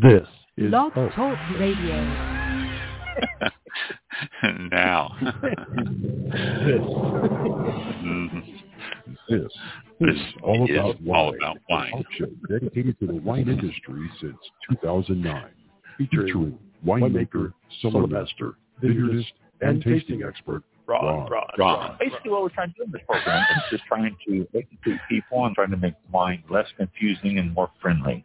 This is Blog Hope. Talk Radio. now. This, Mhm. this This is all is about wine. all about wine. A talk show dedicated to the wine industry since 2009, featuring winemaker, cellarmaster, vineyardist, and tasting expert Ron, Ron. Ron, Ron. Basically, what we're trying to do in this program is just trying to educate people and trying to make wine less confusing and more friendly.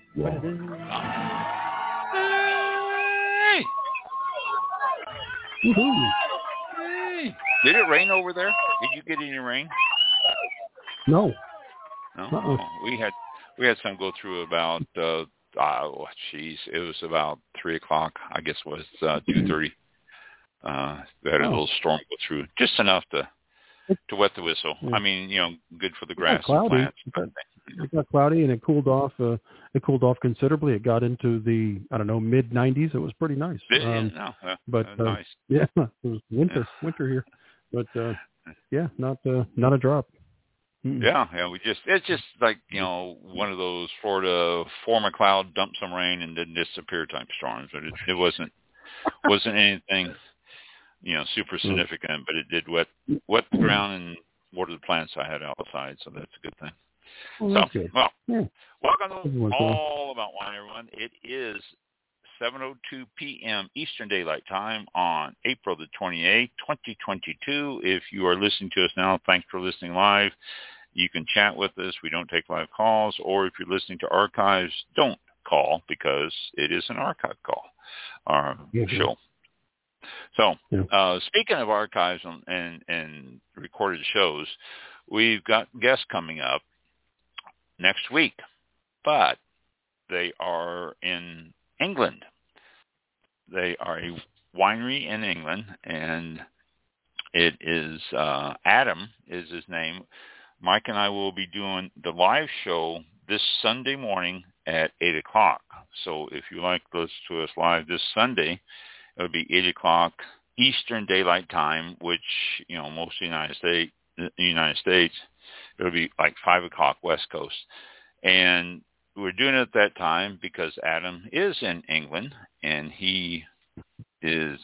Hey! Hey! Did it rain over there? Did you get any rain? No. No. Uh-uh. We had we had some go through about uh oh jeez, it was about three o'clock. I guess it was uh two thirty. Uh we had a Oh. little storm go through. Just enough to to wet the whistle. Yeah. I mean, you know, good for the got grass and plants. It got- It got cloudy and it cooled off. Uh, it cooled off considerably. It got into the I don't know mid 90s. It was pretty nice. Yeah, Um, no, uh, but, uh, nice. yeah, it was winter winter here, but uh, yeah, not uh, not a drop. Mm-mm. Yeah, yeah. We just it's just like you know one of those Florida form a cloud, dump some rain, and then disappear type storms. But it, it wasn't wasn't anything you know super Mm. significant, but it did wet wet the ground and water the plants I had outside, so that's a good thing. So good. well, Yeah. welcome to Every once in a while. all about wine, everyone. It is 7:02 p.m. Eastern Daylight Time on April the 28th, 2022. If you are listening to us now, thanks for listening live. You can chat with us. We don't take live calls. Or if you're listening to archives, don't call because it is an archive call, our Yeah. show. So, Yeah. uh, speaking of archives and, and, and recorded shows, we've got guests coming up next week, but they are in England. They are a winery in England, and it is uh, Adam is his name. Mike and I will be doing the live show this Sunday morning at eight o'clock. So if you like to listen to us live this Sunday, it'll be eight o'clock Eastern Daylight Time, which you know most of the United States, the United States, it'll be like five o'clock West Coast, and we're doing it at that time because Adam is in England and he is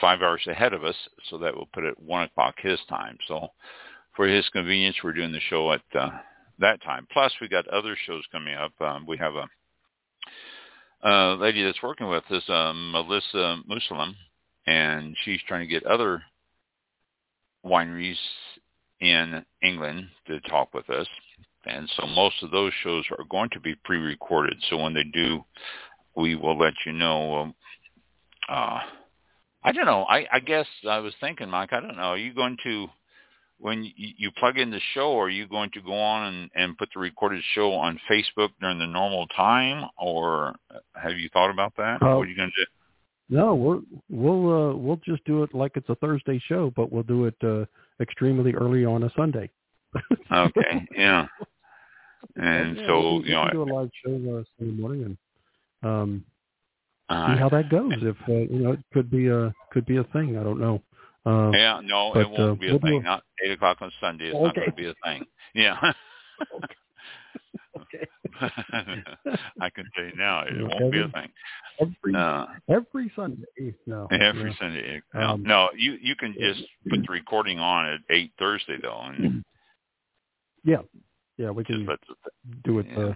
five hours ahead of us, so that will put it one o'clock his time. So for his convenience, we're doing the show at uh, that time. Plus, we got other shows coming up. Um, we have a, a lady that's working with us, uh, Melissa Muslim, and she's trying to get other wineries in England to talk with us. And so most of those shows are going to be pre-recorded. So when they do, we will let you know. Um, uh, I don't know. I, I guess I was thinking, Mike. I don't know. Are you going to when you, you plug in the show? Are you going to go on and, and put the recorded show on Facebook during the normal time, or have you thought about that? Uh, what are you going to do? No, we're, we'll uh, we'll just do it like it's a Thursday show, but we'll do it uh, extremely early on a Sunday. Okay, yeah. And Yeah, so we, you know, do a live show uh, Sunday morning and um, uh, see how that goes. If uh, you know, it could be a could be a thing. I don't know. Uh, Yeah, no, But, it won't uh, be a we'll thing. Not eight o'clock on Sunday. It's not going to be a thing. Yeah. okay. I can tell you now, it won't be a thing. Every Uh, every Sunday. No. every no. Sunday. No, Um, no, you you can just put the recording on at eight Thursday though, and Yeah. Yeah, we can the, do it yeah. uh,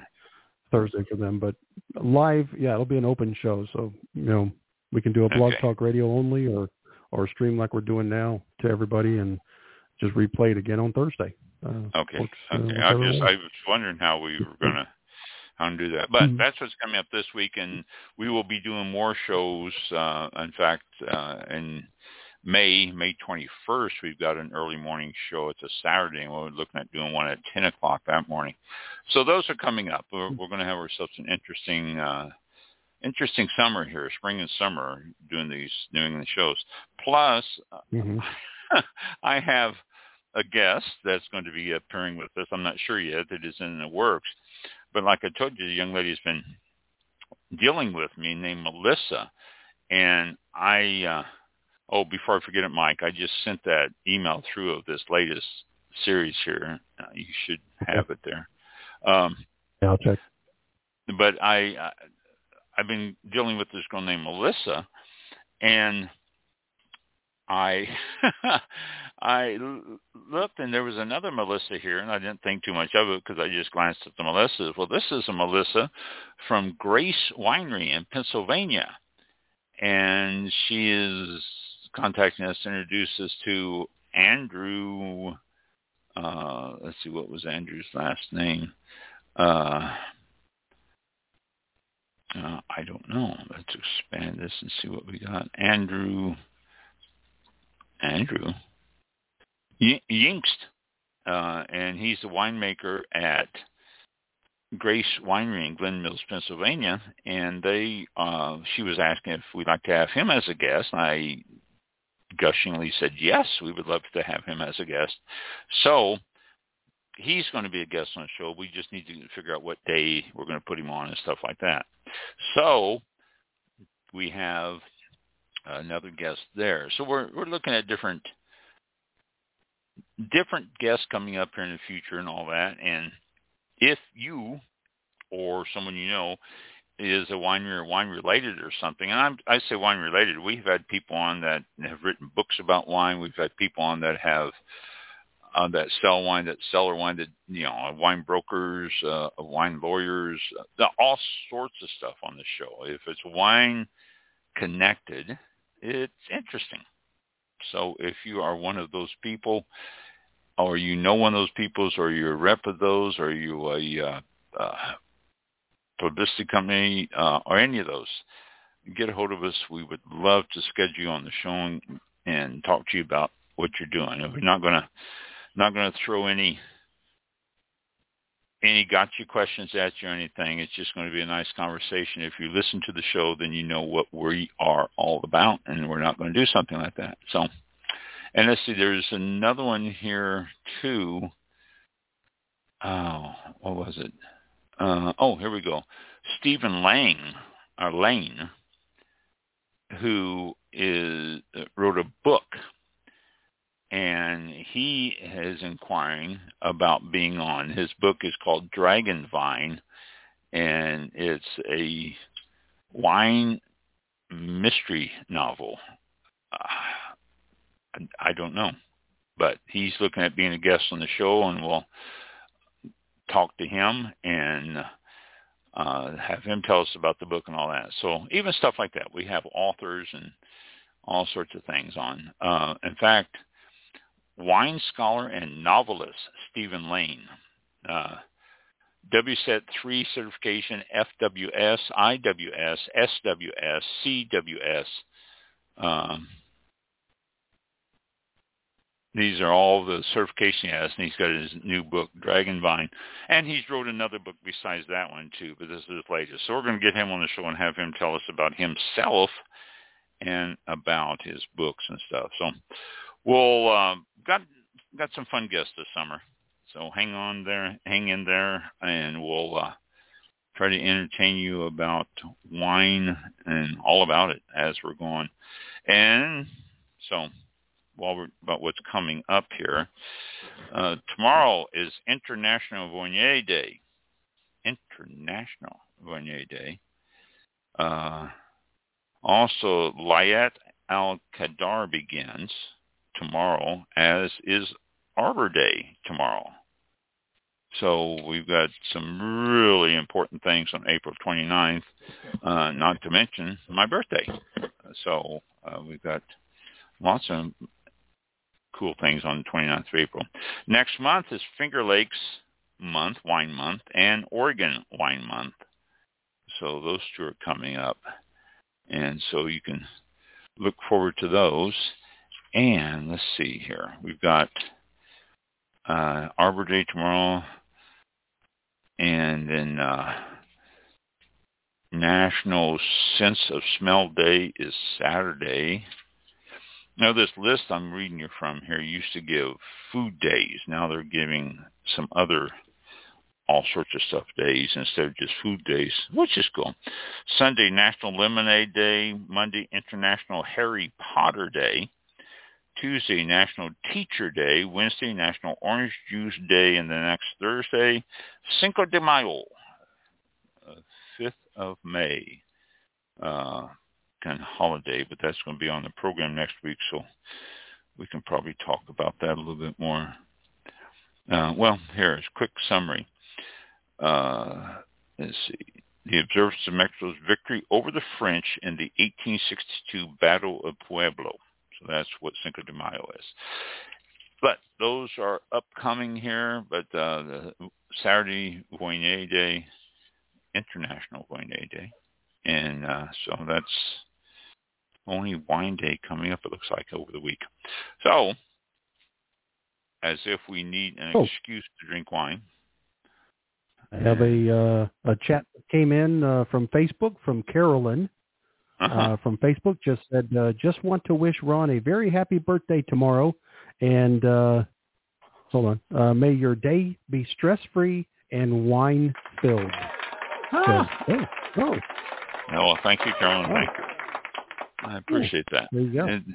Thursday for them, but live, yeah, it'll be an open show, so you know we can do a blog Okay. talk radio only, or or stream like we're doing now to everybody, and just replay it again on Thursday. Uh, Okay. works, uh. I just. I was wondering how we were gonna how to do that, but Mhm. that's what's coming up this week, and we will be doing more shows. Uh, in fact, uh, in May, May 21st, we've got an early morning show. It's a Saturday, and we're looking at doing one at 10 o'clock that morning. So those are coming up. We're, we're going to have ourselves an interesting uh, interesting summer here, spring and summer, doing these New England shows. Plus, mm-hmm. I have a guest that's going to be appearing with us. I'm not sure yet. It is in the works. But like I told you, the young lady has been dealing with me named Melissa. And I, uh, oh, before I forget it, Mike, I just sent that email through of this latest series here. Uh, you should have it there. Um, yeah, I'll check. But I, I, I've been dealing with this girl named Melissa, and I I looked and there was another Melissa here, and I didn't think too much of it because I just glanced at the Melissas. Well, this is a Melissa from Grace Winery in Pennsylvania, and she is contacting us to introduce us to Andrew. Uh, let's see, what was Andrew's last name? Uh, uh, I don't know. Let's expand this and see what we got. Andrew. Andrew Yingst, uh, and he's the winemaker at Grace Winery in Glen Mills, Pennsylvania. And they, uh, she was asking if we'd like to have him as a guest. And I gushingly said yes, we would love to have him as a guest. So he's going to be a guest on the show. We just need to figure out what day we're going to put him on and stuff like that. So we have another guest there. So we're we're looking at different different guests coming up here in the future and all that. And if you or someone you know is a winery or wine related or something, and I'm, I say wine related, we've had people on that have written books about wine. We've had people on that have uh, that sell wine, that seller wine, that you know, wine brokers, uh, wine lawyers, uh, all sorts of stuff on the show. If it's wine connected, it's interesting. So if you are one of those people, or you know one of those people, or you're a rep of those, or you a uh, uh, publicity company, uh, or any of those, get a hold of us. We would love to schedule you on the show and, talk to you about what you're doing. We're not to not to throw any any gotcha questions at you or anything. It's just going to be a nice conversation. If you listen to the show, then you know what we are all about, and we're not going to do something like that. So, and let's see, there's another one here too. Oh, what was it? Uh, oh, here we go. Stephen Lang, or Lane, who is wrote a book and he is inquiring about being on. His book is called Dragon Vine, and it's a wine mystery novel. Uh, I don't know, but he's looking at being a guest on the show, and we'll talk to him and uh, have him tell us about the book and all that. So even stuff like that, we have authors and all sorts of things on. Uh, in fact, wine scholar and novelist Stephen Lane. Uh, WSET 3 certification, FWS, IWS, SWS, CWS. Um, these are all the certification he has, and he's got his new book, Dragon Vine. And he's wrote another book besides that one, too, but this is his latest. So we're going to get him on the show and have him tell us about himself and about his books and stuff. So we'll um, got got some fun guests this summer. So hang on there, hang in there, and we'll uh, try to entertain you about wine and all about it as we're going. And so while we're about what's coming up here, uh, tomorrow is International Viognier Day. International Viognier Day. Uh, also, Laylat al-Qadr begins tomorrow, as is Arbor Day tomorrow. So we've got some really important things on April 29th, uh, not to mention my birthday. So uh, we've got lots of cool things on the 29th of April. Next month is Finger Lakes month, wine month, and Oregon wine month. So those two are coming up. And so you can look forward to those. And let's see here. We've got uh, Arbor Day tomorrow, and then uh, National Sense of Smell Day is Saturday. Now, this list I'm reading you from here used to give food days. Now they're giving some other all sorts of stuff days instead of just food days, which is cool. Sunday, National Lemonade Day. Monday, International Harry Potter Day. Tuesday, National Teacher Day. Wednesday, National Orange Juice Day. And the next Thursday, Cinco de Mayo, 5th uh, of May. Uh, kind of holiday, but that's going to be on the program next week, so we can probably talk about that a little bit more. Uh, well, here's a quick summary. Uh, let's see. The observance of Mexico's victory over the French in the 1862 Battle of Puebla. That's what Cinco de Mayo is. But those are upcoming here. But uh, the Saturday Wine Day, International Wine Day, and uh, so that's only wine day coming up. It looks like over the week. So, as if we need an oh. excuse to drink wine. I have a uh, a chat that came in uh, from Facebook from Carolyn. Uh-huh. Uh, from Facebook just said, uh, just want to wish Ron a very happy birthday tomorrow. And uh, hold on, uh, may your day be stress free and wine filled. Ah. So, oh, oh. No, well, thank you, Carolyn. Oh. Thank you. I appreciate that. There you go. And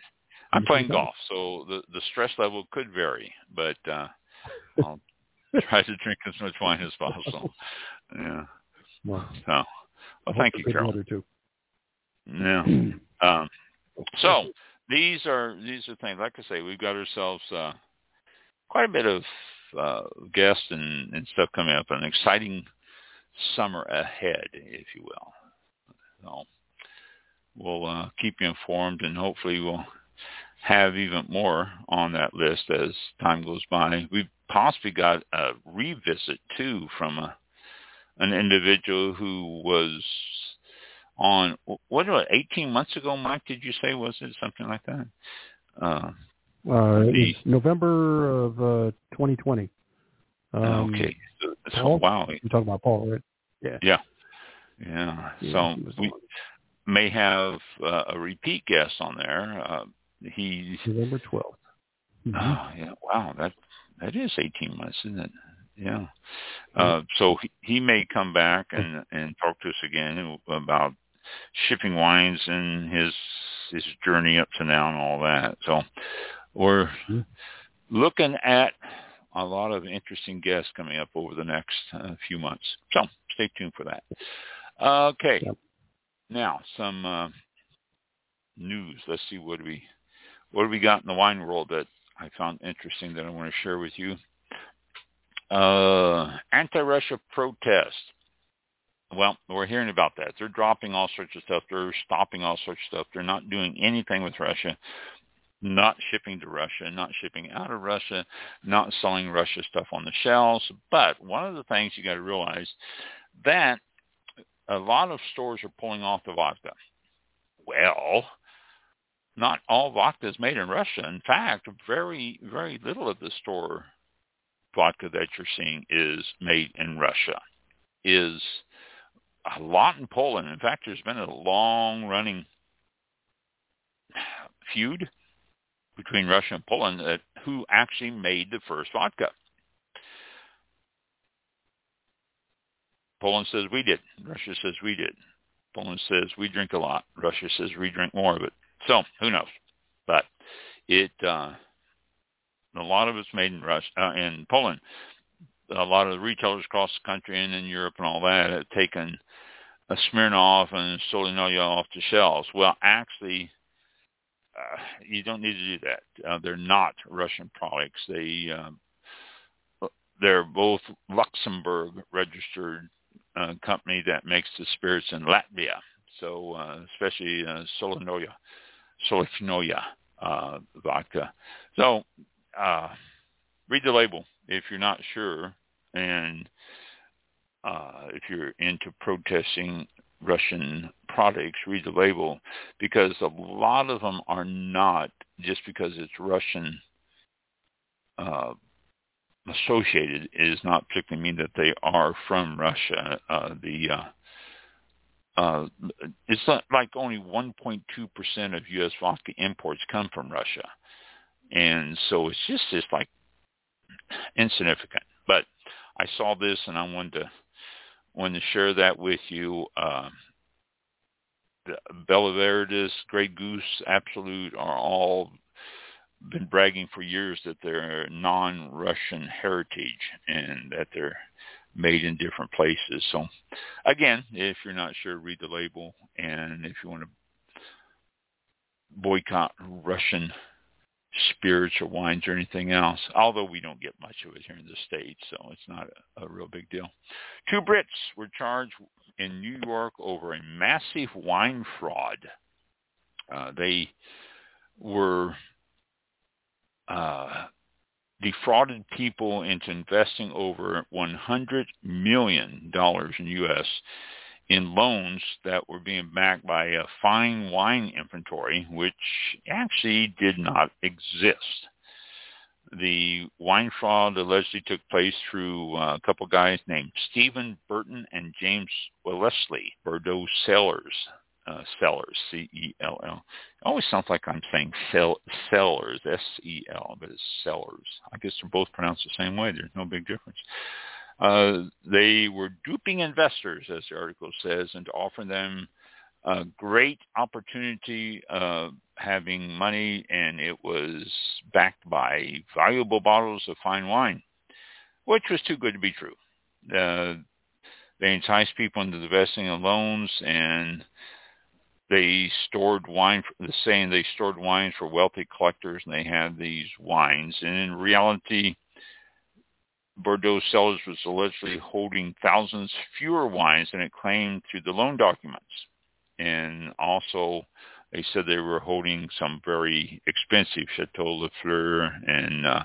I'm playing golf, so the the stress level could vary, but uh I'll try to drink as much wine as possible. Yeah. Well, so, well, thank you, Carol. Yeah. um, so these are these are things. Like I say, we've got ourselves uh, quite a bit of uh, guests and, and stuff coming up. An exciting summer ahead, if you will. So we'll uh, keep you informed, and hopefully we'll have even more on that list as time goes by. We've possibly got a revisit too from a, an individual who was on what was 18 months ago, Mike? Did you say was it something like that? Uh, uh, the, November of uh, 2020. Um, okay. So, so Paul? wow. You're talking about Paul, right? Yeah. Yeah. Yeah. yeah so we, may have uh, a repeat guest on there. Uh, he's November 12th. Mm-hmm. Oh, yeah. Wow. That, that is 18 months, isn't it? Yeah. Uh, so he, he may come back and, and talk to us again about shipping wines and his, his journey up to now and all that. So we're mm-hmm. looking at a lot of interesting guests coming up over the next uh, few months. So stay tuned for that. Okay. Yep. Now, some uh, news. Let's see what we what we got in the wine world that I found interesting that I want to share with you. Uh, anti-Russia protest. Well, we're hearing about that. They're dropping all sorts of stuff. They're stopping all sorts of stuff. They're not doing anything with Russia, not shipping to Russia, not shipping out of Russia, not selling Russia stuff on the shelves. But one of the things you got to realize that a lot of stores are pulling off the vodka. Well, not all vodka is made in Russia. In fact, very, very little of the store vodka that you're seeing is made in Russia. Is a lot in Poland. In fact, there's been a long-running feud between Russia and Poland that who actually made the first vodka. Poland says we did. Russia says we did. Poland says we drink a lot. Russia says we drink more of it. So who knows? But it uh, a lot of it's made in Russia uh, in Poland. A lot of the retailers across the country and in Europe and all that have taken a Smirnoff and Stolichnaya off the shelves. Well, actually, uh, you don't need to do that. Uh, they're not Russian products. They uh, they're both Luxembourg registered uh, company that makes the spirits in Latvia. So uh, especially uh, Stolichnaya uh, vodka. So uh, read the label if you're not sure, and uh, if you're into protesting Russian products, read the label because a lot of them are not just because it's Russian uh, associated is not particularly mean that they are from Russia. Uh, the uh, uh, it's not like only 1.2% of U.S. vodka imports come from Russia. And so it's just, just like insignificant. But I saw this and I wanted to, wanted to share that with you. Uh, Belvedere, Grey Goose, Absolut are all been bragging for years that they're non-Russian heritage and that they're made in different places. So again, if you're not sure, read the label. And if you want to boycott Russian spirits or wines or anything else, although we don't get much of it here in the States, so it's not a, a real big deal. Two Brits were charged in New York over a massive wine fraud. Uh, they were uh, defrauded people into investing over $100 million in U.S. in loans that were being backed by a fine wine inventory, which actually did not exist. The wine fraud allegedly took place through uh, a couple guys named Stephen Burton and James Wellesley, Bordeaux Cellars. uh, Cellars, C-E-L-L. It always sounds like I'm saying sell, Sellers, S-E-L, but it's Cellars. I guess they're both pronounced the same way. There's no big difference. Uh, they were duping investors, as the article says, into offering them a great opportunity of having money, and it was backed by valuable bottles of fine wine, which was too good to be true. Uh, they enticed people into investing in loans and they stored wine, the saying they stored wines for wealthy collectors and they had these wines. And in reality, Bordeaux Cellars was allegedly holding thousands fewer wines than it claimed through the loan documents. And also, they said they were holding some very expensive Chateau Lafleur and uh,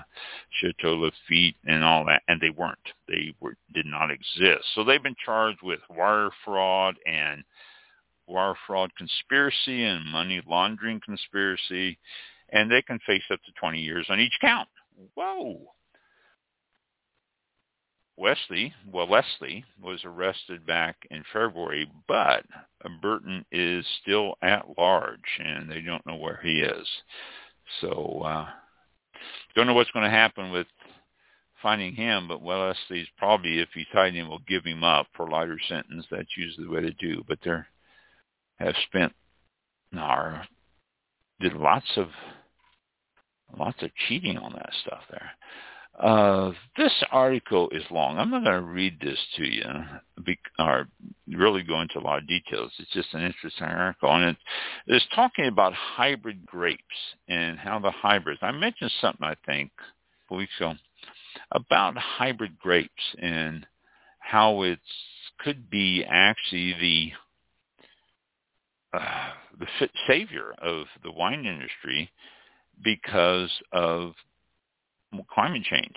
Chateau Lafite and all that, and they weren't. They were did not exist. So they've been charged with wire fraud and wire fraud conspiracy and money laundering conspiracy, and they can face up to 20 years on each count. Whoa. Wellesley, well, Leslie was arrested back in February, but Burton is still at large, and they don't know where he is. So, uh, don't know what's going to happen with finding him, but Wellesley's probably, if he's hiding, will give him up for a lighter sentence. That's usually the way to do. But they're have spent or did lots of lots of cheating on that stuff there. Uh, this article is long. I'm not going to read this to you or really go into a lot of details. It's just an interesting article. And it is talking about hybrid grapes and how the hybrids, I mentioned something, I think, a week ago, about hybrid grapes and how it could be actually the uh, the savior of the wine industry because of climate change.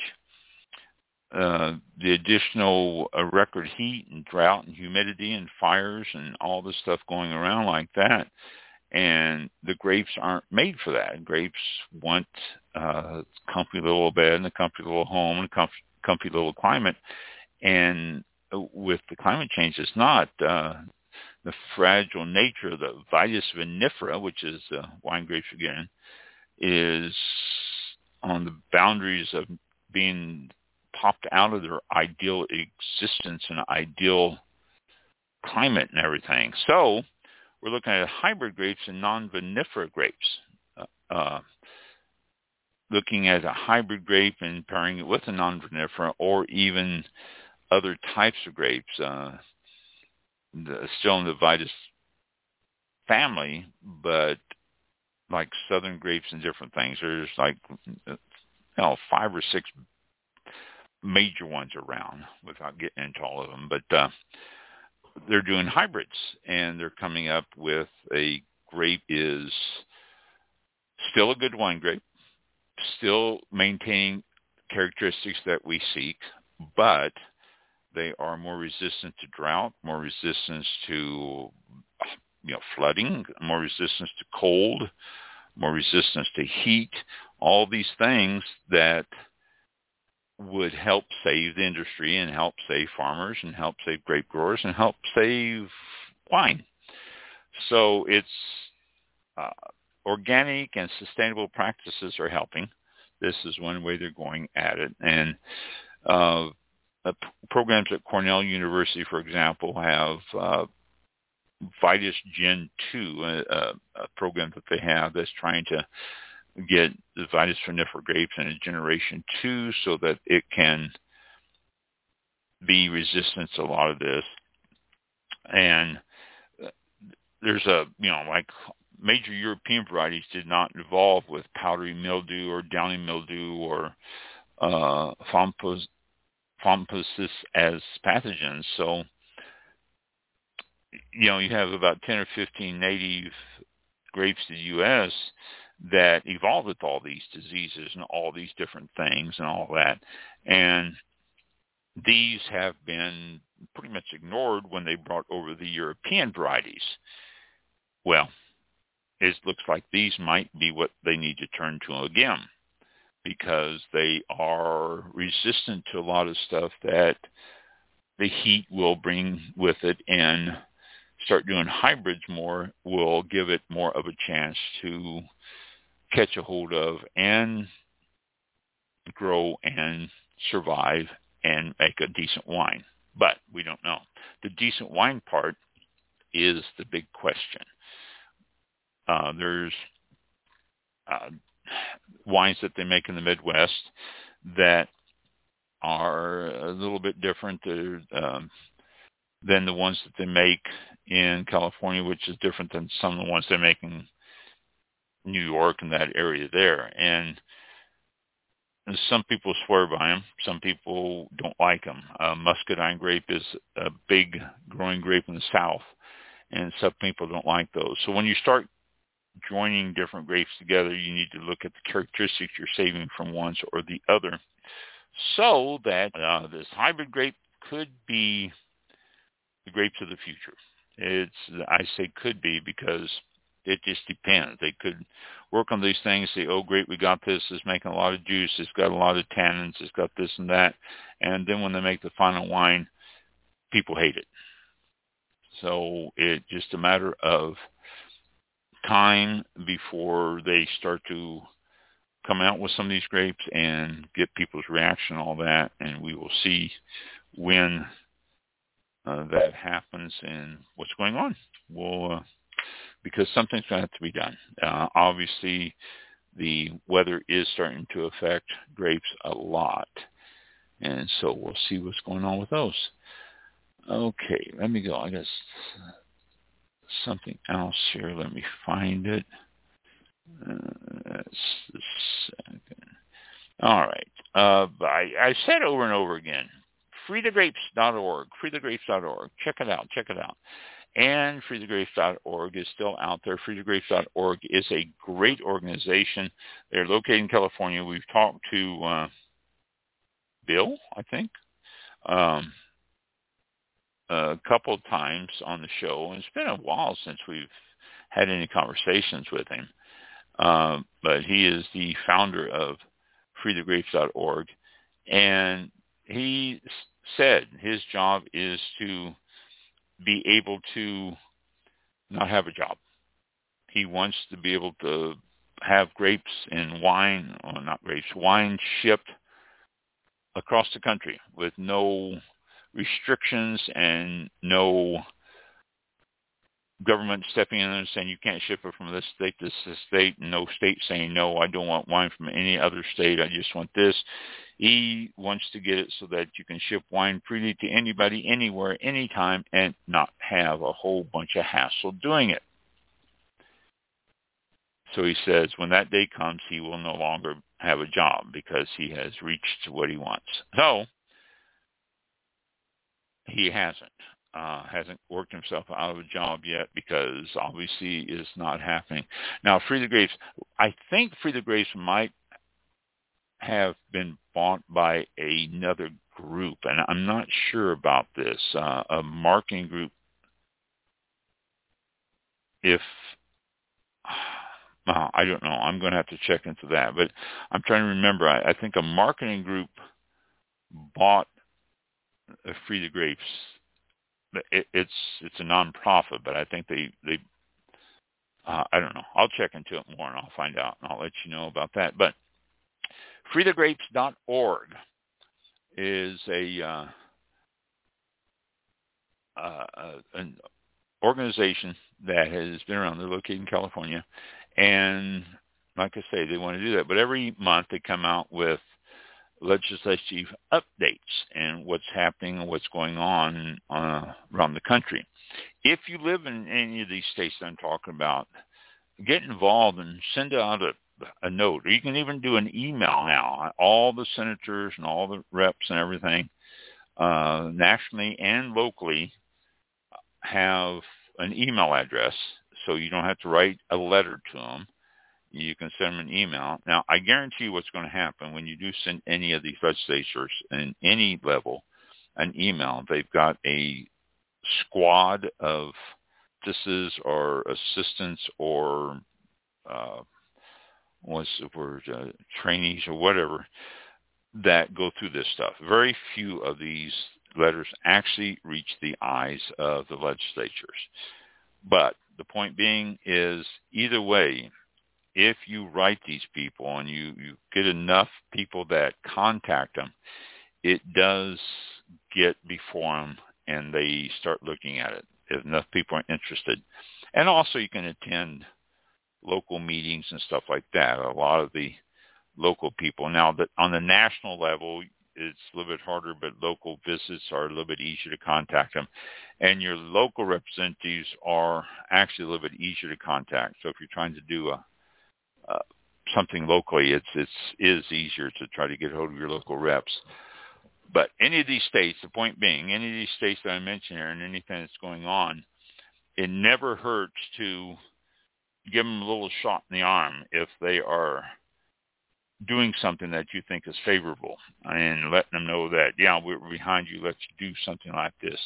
Uh, the additional uh, record heat and drought and humidity and fires and all the stuff going around like that. And the grapes aren't made for that. Grapes want uh, comfy little bed and a comfy little home and a comfy, comfy little climate. And with the climate change, it's not. Uh, the fragile nature of the Vitis vinifera, which is uh, wine grapes again, is on the boundaries of being popped out of their ideal existence and ideal climate and everything. So we're looking at hybrid grapes and non-vinifera grapes. Uh, uh, looking at a hybrid grape and pairing it with a non-vinifera or even other types of grapes. Uh, the, still in the Vitis family, but like southern grapes and different things. There's like you know five or six major ones around without getting into all of them, but uh, they're doing hybrids and they're coming up with a grape is still a good wine grape, still maintaining characteristics that we seek, but they are more resistant to drought, more resistance to you know flooding, more resistance to cold, more resistance to heat, all these things that would help save the industry and help save farmers and help save grape growers and help save wine. So it's uh, organic and sustainable practices are helping. This is one way they're going at it. And uh, uh, programs at Cornell University, for example, have uh, Vitis Gen 2, a, a, program that they have that's trying to get the Vitis vinifera grapes in a generation 2 so that it can be resistant to a lot of this. And uh, there's a, you know, like major European varieties did not evolve with powdery mildew or downy mildew or uh, as pathogens. So, you know, you have about 10 or 15 native grapes to the U.S. that evolved with all these diseases and all these different things and all that. And these have been pretty much ignored when they brought over the European varieties. Well, it looks like these might be what they need to turn to again because they are resistant to a lot of stuff that the heat will bring with it and start doing hybrids more will give it more of a chance to catch a hold of and grow and survive and make a decent wine. But we don't know. The decent wine part is the big question. Uh, there's uh, wines that they make in the Midwest that are a little bit different um, than the ones that they make in California, which is different than some of the ones they make in New York and that area there. And some people swear by them. Some people don't like them. Uh, muscadine grape is a big growing grape in the South, and some people don't like those. So when you start joining different grapes together, you need to look at the characteristics you're saving from one or the other so that uh, this hybrid grape could be the grapes of the future. It's I say could be because it just depends. They could work on these things, say, oh great, we got this, it's making a lot of juice, it's got a lot of tannins, it's got this and that. And then when they make the final wine, people hate it. So it's just a matter of time before they start to come out with some of these grapes and get people's reaction all that and we will see when uh, that happens and what's going on we'll uh, because something's going to have to be done uh, obviously the weather is starting to affect grapes a lot and so we'll see what's going on with those okay let me go i guess something else here. Let me find it. Uh, All right. Uh, I, I said over and over again, freethegrapes.org, freethegrapes.org. Check it out. Check it out. And freethegrapes.org is still out there. Freethegrapes.org is a great organization. They're located in California. We've talked to uh, Bill, I think. Um, a couple of times on the show, and it's been a while since we've had any conversations with him. Uh, but he is the founder of freethegrapes.org, and he said his job is to be able to not have a job. He wants to be able to have grapes and wine, or not grapes, wine shipped across the country with no restrictions and no government stepping in and saying you can't ship it from this state to this state, and no state saying no, I don't want wine from any other state. I just want this. He wants to get it so that you can ship wine freely to anybody, anywhere, anytime, and not have a whole bunch of hassle doing it. So he says when that day comes, he will no longer have a job because he has reached what he wants. So he hasn't. Uh, hasn't worked himself out of a job yet because obviously it's not happening. Now, Free the Grapes, I think Free the Grapes might have been bought by another group, and I'm not sure about this. Uh, a marketing group, if uh, I don't know, I'm going to have to check into that. But I'm trying to remember. I, I think a marketing group bought a Free the Grapes it, it's it's a nonprofit, but I think they they uh, I don't know. I'll check into it more and I'll find out and I'll let you know about that. But freethegrapes.org is a uh, uh, an organization that has been around. They're located in California, and like I say, they want to do that. But every month they come out with legislative updates and what's happening and what's going on uh, around the country. If you live in any of these states that I'm talking about, get involved and send out a, a note. Or you can even do an email now. All the senators and all the reps and everything, uh, nationally and locally, have an email address, so you don't have to write a letter to them you can send them an email. Now, I guarantee you what's going to happen when you do send any of these legislators in any level an email. They've got a squad of justices or assistants or uh, what's the word, uh, trainees or whatever that go through this stuff. Very few of these letters actually reach the eyes of the legislatures. But the point being is either way, if you write these people and you, you get enough people that contact them, it does get before them and they start looking at it if enough people are interested. And also you can attend local meetings and stuff like that. A lot of the local people. Now that on the national level, it's a little bit harder, but local visits are a little bit easier to contact them. And your local representatives are actually a little bit easier to contact. So if you're trying to do a something locally, it's it's is easier to try to get hold of your local reps. But any of these states, the point being, any of these states that I mentioned here, and anything that's going on, it never hurts to give them a little shot in the arm if they are doing something that you think is favorable and letting them know that, yeah, we're behind you. Let's do something like this.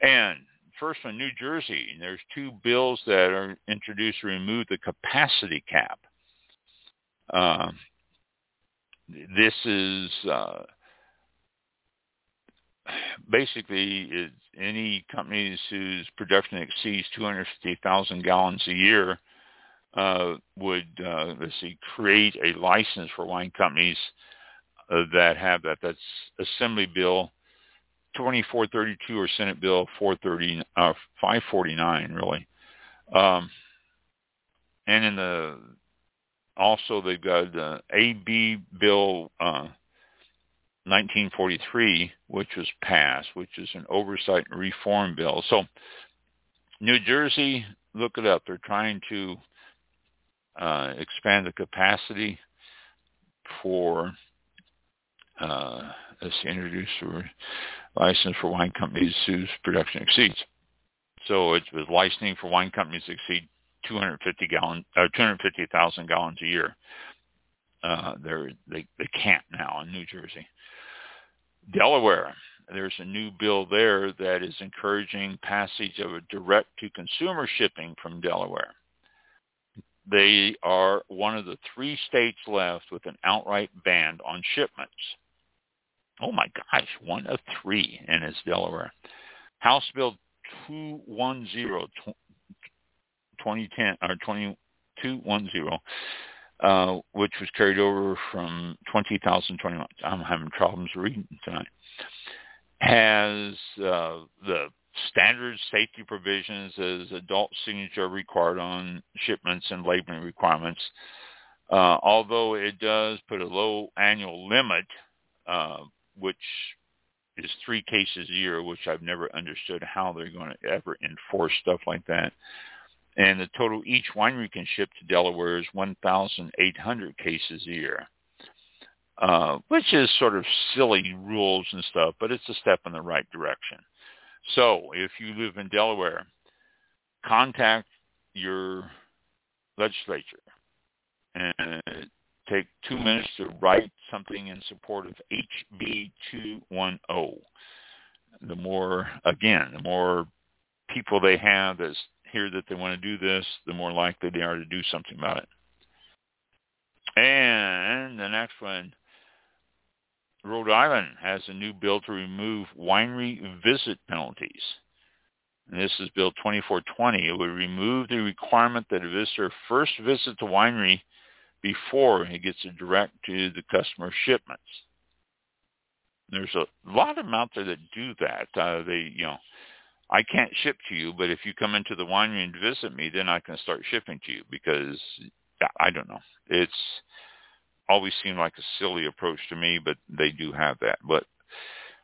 And first one, New Jersey, there's two bills that are introduced to remove the capacity cap. Uh, this is uh, basically any companies whose production exceeds 250,000 gallons a year uh, would uh, let's see create a license for wine companies uh, that have that. That's Assembly Bill 2432 or Senate Bill 430, uh, 549, really. Um, and in the also they've got the AB Bill uh, 1943, which was passed, which is an oversight and reform bill. So New Jersey, look it up. They're trying to uh, expand the capacity for uh, let's see, introduce or license for wine companies whose production exceeds. So it was licensing for wine companies to exceed 250 gallon, uh, 250,000 gallons a year. Uh, they're, they they can't now in New Jersey. Delaware, there's a new bill there that is encouraging passage of a direct-to-consumer shipping from Delaware. They are one of the three states left with an outright ban on shipments. Oh my gosh, one of three, and it's Delaware. House Bill 210, 2010 or 2210, uh, which was carried over from 2021. I'm having problems reading tonight. Has uh, the standard safety provisions as adult signature required on shipments and labeling requirements. Uh, although it does put a low annual limit uh, which is three cases a year, which I've never understood how they're going to ever enforce stuff like that. And the total each winery can ship to Delaware is 1,800 cases a year, uh, which is sort of silly rules and stuff, but it's a step in the right direction. So if you live in Delaware, contact your legislature and take two minutes to write something in support of HB 210. The more, again, the more people they have that hear that they want to do this, the more likely they are to do something about it. And the next one, Rhode Island has a new bill to remove winery visit penalties. and this is Bill 2420, it would remove the requirement that a visitor first visit the winery before he gets a direct to the customer shipments. There's a lot of them out there that do that. Uh, they, you know, I can't ship to you, but if you come into the winery and visit me, then I can start shipping to you because I don't know. It's always seemed like a silly approach to me, but they do have that. But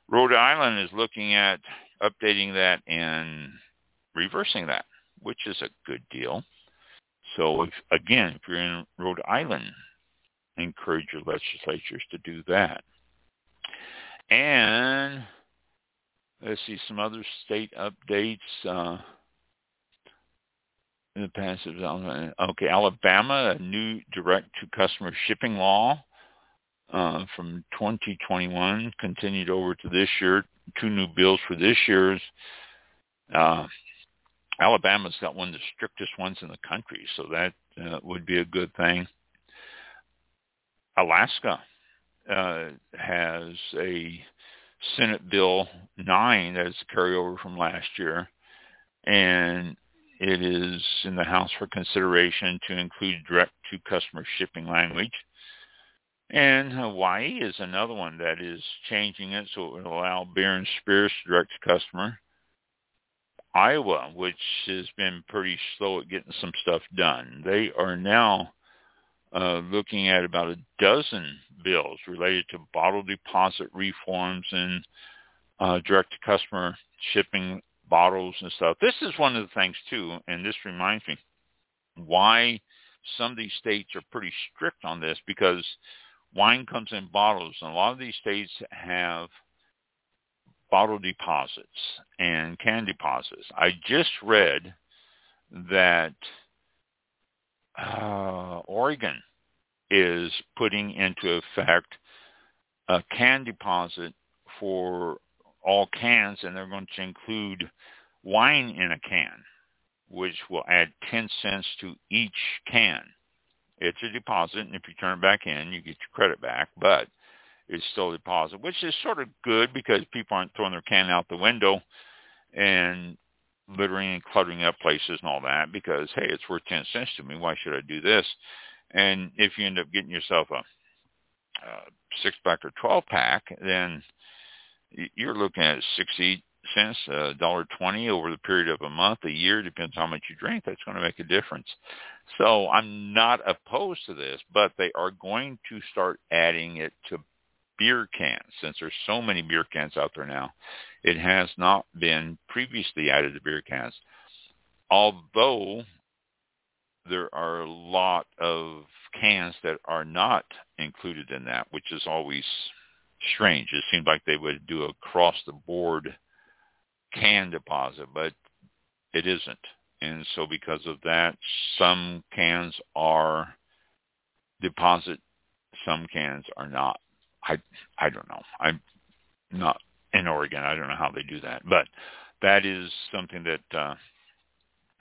Rhode Island is looking at updating that and reversing that, which is a good deal. So if, again, if you're in Rhode Island, encourage your legislatures to do that. And let's see some other state updates. Uh, in the past, okay, Alabama, a new direct-to-customer shipping law uh, from 2021 continued over to this year. Two new bills for this year's. Uh, Alabama's got one of the strictest ones in the country, so that uh, would be a good thing. Alaska uh, has a Senate Bill 9 that is a carryover from last year, and it is in the House for consideration to include direct-to-customer shipping language. And Hawaii is another one that is changing it so it will allow beer and spirits direct to customer. Iowa, which has been pretty slow at getting some stuff done, they are now uh, looking at about a dozen bills related to bottle deposit reforms and uh, direct-to-customer shipping bottles and stuff. This is one of the things too, and this reminds me why some of these states are pretty strict on this because wine comes in bottles, and a lot of these states have bottle deposits and can deposits. I just read that uh, Oregon is putting into effect a can deposit for all cans, and they're going to include wine in a can, which will add 10 cents to each can. It's a deposit, and if you turn it back in, you get your credit back, but it's still a deposit, which is sort of good because people aren't throwing their can out the window and littering and cluttering up places and all that because, hey, it's worth 10 cents to me. Why should I do this? And if you end up getting yourself a, a six-pack or 12-pack, then you're looking at 60 cents, a dollar twenty over the period of a month, a year, depends how much you drink. That's going to make a difference. So I'm not opposed to this, but they are going to start adding it to beer cans since there's so many beer cans out there now. It has not been previously added to beer cans. Although there are a lot of cans that are not included in that, which is always strange. It seemed like they would do a across the board can deposit, but it isn't. And so because of that, some cans are deposit, some cans are not. I I don't know. I'm not in Oregon. I don't know how they do that, but that is something that uh,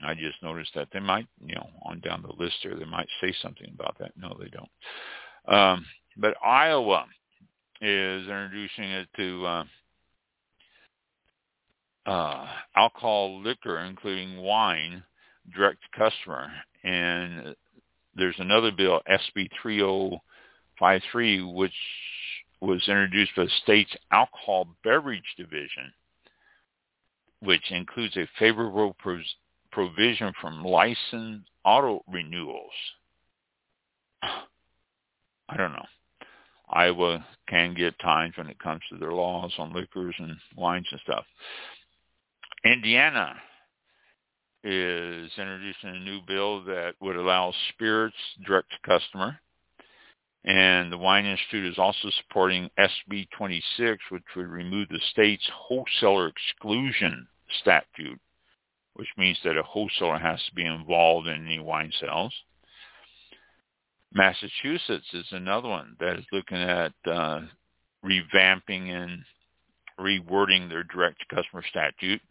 I just noticed that they might, you know, on down the list there, they might say something about that. No, they don't. Um, but Iowa is introducing it to uh, uh, alcohol liquor, including wine, direct to customer. And there's another bill, SB 3053, which was introduced by the state's alcohol beverage division, which includes a favorable pros- provision from licensed auto renewals. I don't know. Iowa can get times when it comes to their laws on liquors and wines and stuff. Indiana is introducing a new bill that would allow spirits direct to customer. And the Wine Institute is also supporting SB 26, which would remove the state's wholesaler exclusion statute, which means that a wholesaler has to be involved in any wine sales. Massachusetts is another one that is looking at uh, revamping and rewording their direct customer statute.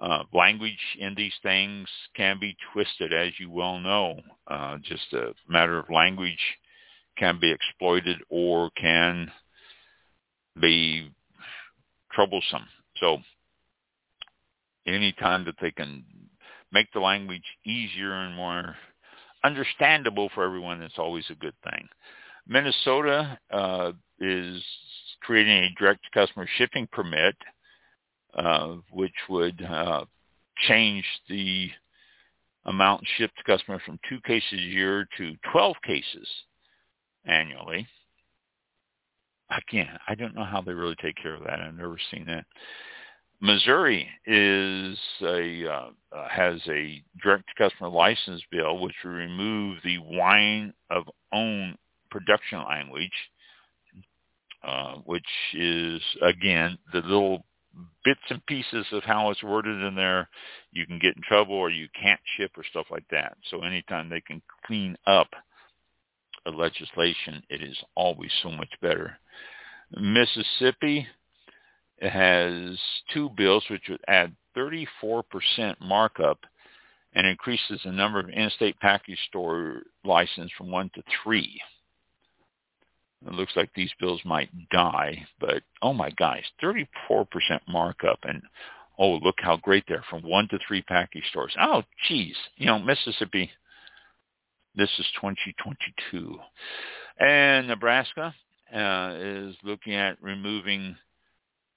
Uh, language in these things can be twisted, as you well know. Uh, just a matter of language can be exploited or can be troublesome. So any time that they can make the language easier and more understandable for everyone, it's always a good thing. Minnesota uh, is creating a direct-to-customer shipping permit, uh, which would uh, change the amount shipped to customers from two cases a year to 12 cases annually. Can't. I don't know how they really take care of that. I've never seen that. Missouri is a uh, uh, has a direct customer license bill which will remove the wine of own production language, uh, which is again the little bits and pieces of how it's worded in there. You can get in trouble or you can't ship or stuff like that. So anytime they can clean up a legislation, it is always so much better. Mississippi has two bills which would add 34% markup and increases the number of in-state package store license from one to three. It looks like these bills might die, but oh my gosh, 34% markup and oh look how great they're from one to three package stores. Oh geez, you know Mississippi. This is 2022, and Nebraska uh, is looking at removing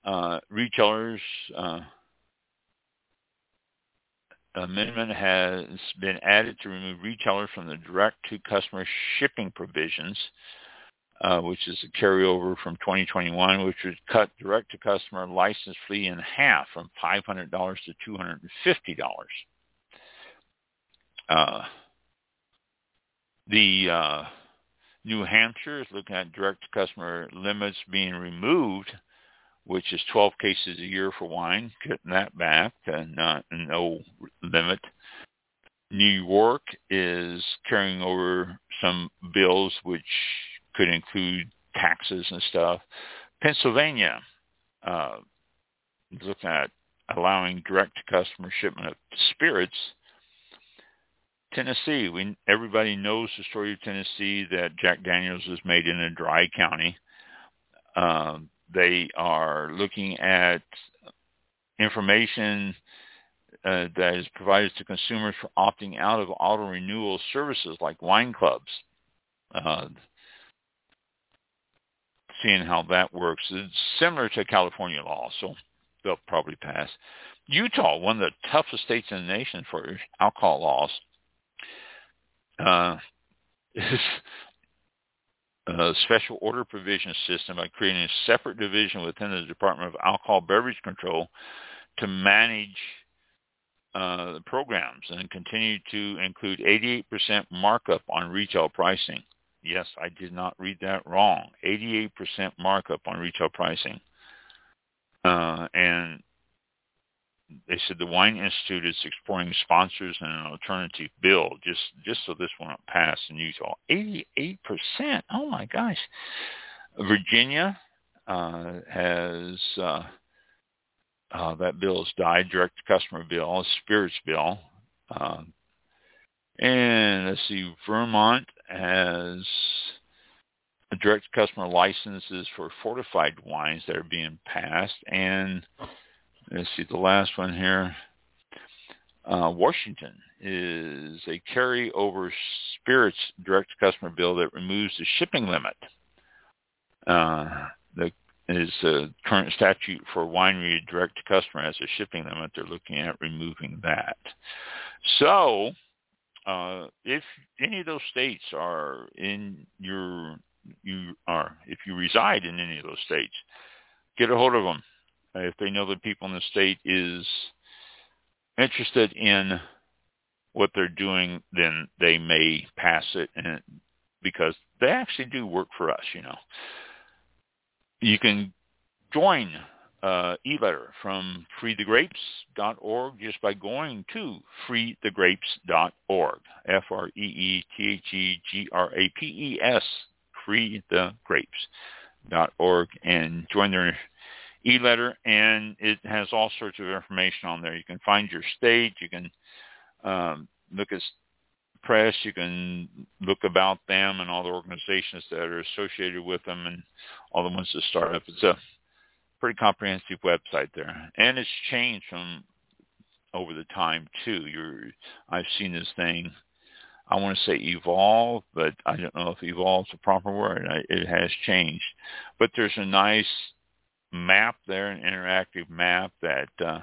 uh, retailers. Uh, amendment has been added to remove retailers from the direct-to-customer shipping provisions, uh, which is a carryover from 2021, which would cut direct-to-customer license fee in half from $500 to $250. Uh, the uh, New Hampshire is looking at direct-to-customer limits being removed which is 12 cases a year for wine, cutting that back to not no limit. New York is carrying over some bills which could include taxes and stuff. Pennsylvania uh, looking at allowing direct customer shipment of spirits. Tennessee, we everybody knows the story of Tennessee that Jack Daniels is made in a dry county. Um, they are looking at information uh, that is provided to consumers for opting out of auto renewal services like wine clubs. Uh, seeing how that works. It's similar to California law, so they'll probably pass. Utah, one of the toughest states in the nation for alcohol laws, uh, is special order provision system by creating a separate division within the Department of Alcohol Beverage Control to manage uh, the programs and continue to include 88% markup on retail pricing. Yes, I did not read that wrong. 88% markup on retail pricing. Uh, and they said the Wine Institute is exploring sponsors and an alternative bill just just so this won't pass in Utah. Eighty-eight percent. Oh my gosh. Virginia uh, has uh, uh, that bill has died. Direct customer bill, spirits bill. Uh, and let's see, Vermont has direct customer licenses for fortified wines that are being passed, and Let's see the last one here. Uh, Washington is a carryover spirits direct customer bill that removes the shipping limit. Uh, the is a current statute for winery direct to customer has a shipping limit. They're looking at removing that. So, uh, if any of those states are in your you are if you reside in any of those states, get a hold of them if they know that people in the state is interested in what they're doing, then they may pass it, and because they actually do work for us, you know. You can join uh, e-letter from freethegrapes.org just by going to freethegrapes.org, F-R-E-E-T-H-E-G-R-A-P-E-S, freethegrapes.org, and join their e-letter, and it has all sorts of information on there. You can find your state. You can um, look at press. You can look about them and all the organizations that are associated with them and all the ones that start up. It's a pretty comprehensive website there, and it's changed from over the time too. You're I've seen this thing. I want to say evolve, but I don't know if evolve is the proper word. I, it has changed, but there's a nice map there, an interactive map that uh,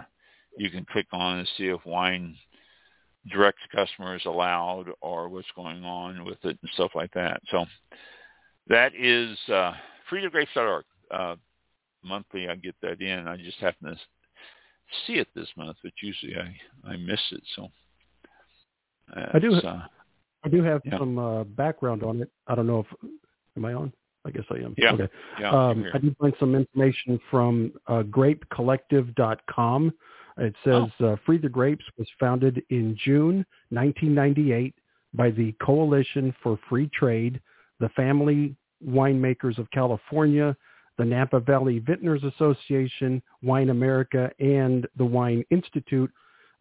you can click on and see if wine direct customers allowed or what's going on with it and stuff like that. So that is uh, freethegrapes.org. Uh, monthly, I get that in. I just happen to see it this month, but usually I I miss it. So I do. Uh, I do have yeah. some uh, background on it. I don't know if am I on. I guess I am. Yeah. Okay. Yeah, um, I did find some information from uh, grapecollective.com. It says oh. uh, Free the Grapes was founded in June 1998 by the Coalition for Free Trade, the Family Winemakers of California, the Napa Valley Vintners Association, Wine America, and the Wine Institute,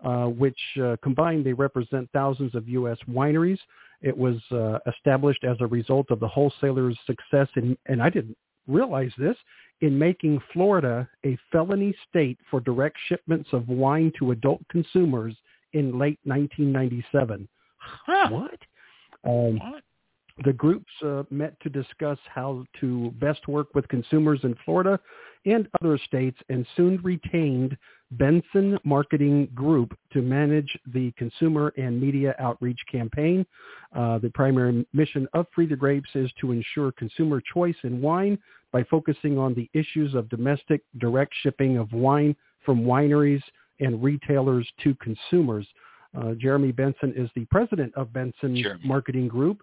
uh, which uh, combined they represent thousands of U.S. wineries. It was uh, established as a result of the wholesalers' success in, and I didn't realize this, in making Florida a felony state for direct shipments of wine to adult consumers in late 1997. Huh. What? Um, what? The groups uh, met to discuss how to best work with consumers in Florida and other states and soon retained Benson Marketing Group to manage the consumer and media outreach campaign. Uh, the primary mission of Free the Grapes is to ensure consumer choice in wine by focusing on the issues of domestic direct shipping of wine from wineries and retailers to consumers. Uh, Jeremy Benson is the president of Benson Marketing Group.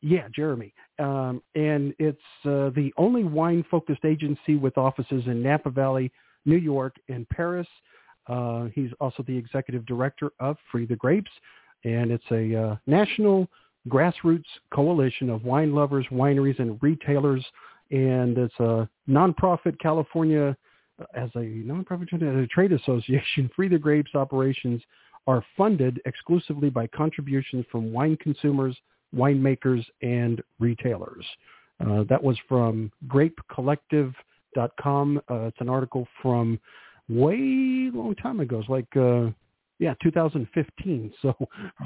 Yeah, Jeremy. Um, and it's uh, the only wine-focused agency with offices in Napa Valley, New York, and Paris. Uh, he's also the executive director of Free the Grapes, and it's a uh, national grassroots coalition of wine lovers, wineries, and retailers. And it's a nonprofit California, uh, as a nonprofit as a trade association. Free the Grapes operations are funded exclusively by contributions from wine consumers – winemakers and retailers. Uh, that was from grapecollective.com. Uh, it's an article from way long time ago. It's like, uh, yeah, 2015. So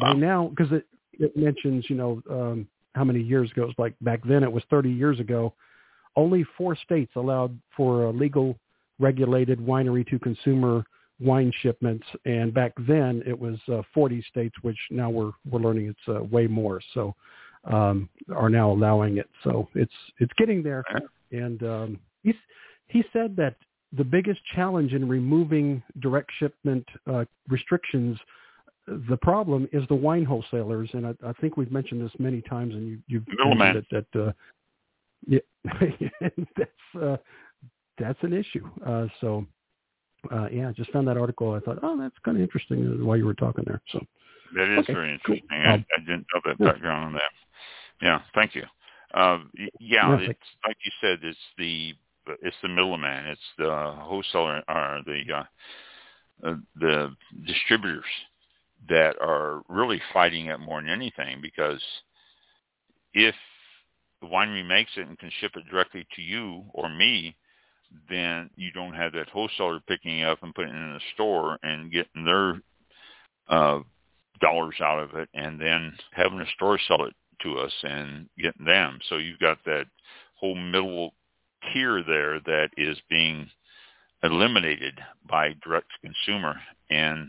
by now, because it, it mentions, you know, um, how many years ago? It's like back then it was 30 years ago. Only four states allowed for a legal regulated winery to consumer wine shipments, and back then it was uh, 40 states, which now we're we're learning it's uh, way more. So um, are now allowing it. So it's it's getting there. And um, he's he said that the biggest challenge in removing direct shipment uh, restrictions, the problem is the wine wholesalers, and I, I think we've mentioned this many times, and you, you've mentioned it that uh, yeah, that's uh, that's an issue. Uh, so uh, yeah, I just found that article. I thought, oh, that's kind of interesting while you were talking there. So that is okay, very interesting. Cool. I, um, I, didn't know that background on that. Yeah, thank you. Uh, yeah, yeah it's like you said, it's the it's the middleman, it's the wholesaler or the uh, uh, the distributors that are really fighting it more than anything because if the winery makes it and can ship it directly to you or me, then you don't have that wholesaler picking it up and putting it in a store and getting their uh, dollars out of it and then having a store sell it to us and getting them. So you've got that whole middle tier there that is being eliminated by direct to consumer and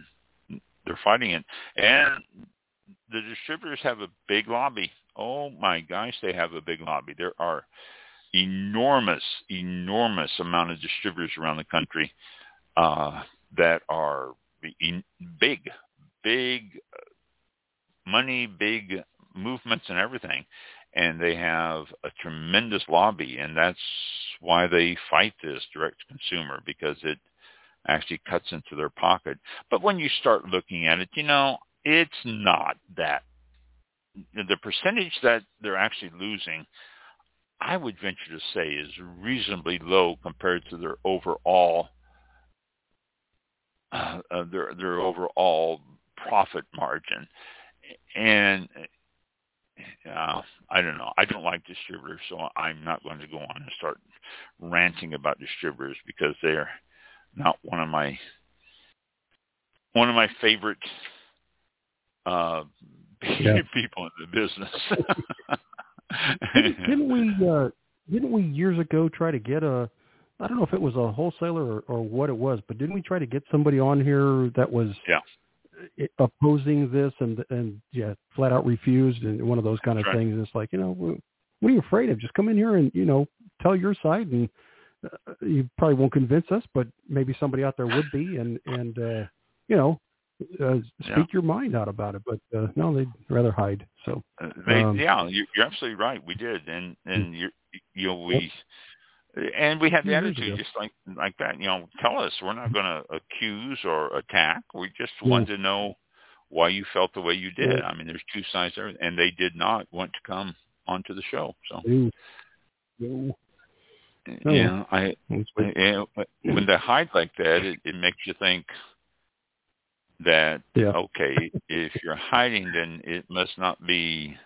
they're fighting it. And the distributors have a big lobby. Oh my gosh, they have a big lobby. There are enormous, enormous amount of distributors around the country uh, that are big, big uh, money, big movements and everything. And they have a tremendous lobby, and that's why they fight this direct consumer because it actually cuts into their pocket. But when you start looking at it, you know, it's not that. The percentage that they're actually losing I would venture to say is reasonably low compared to their overall uh, uh, their their overall profit margin. And uh, I don't know. I don't like distributors, so I'm not going to go on and start ranting about distributors because they're not one of my one of my favorite uh, Yeah. people in the business. Didn't, didn't we? Uh, didn't we years ago try to get a? I don't know if it was a wholesaler or, or what it was, but didn't we try to get somebody on here that was Yeah. Opposing this and and yeah, flat out refused and one of those kind of right. things? It's like you know, wh- what are you afraid of? Just come in here and you know tell your side, and uh, you probably won't convince us, but maybe somebody out there would be, and and uh, you know. Uh, speak Yeah. your mind out about it, but uh, no, they'd rather hide. So Uh, they, Um, yeah, you- you're absolutely right. We did, and and you you know we and we had the attitude just like like that. You know, tell us we're not going to accuse or attack. We just Yeah. wanted to know why you felt the way you did. Yeah. I mean, there's two sides there, and they did not want to come onto the show. So no, no, Oh. yeah, I Let's yeah, when they hide like that, it, it makes you think that Yeah. okay, if you're hiding, then it must not be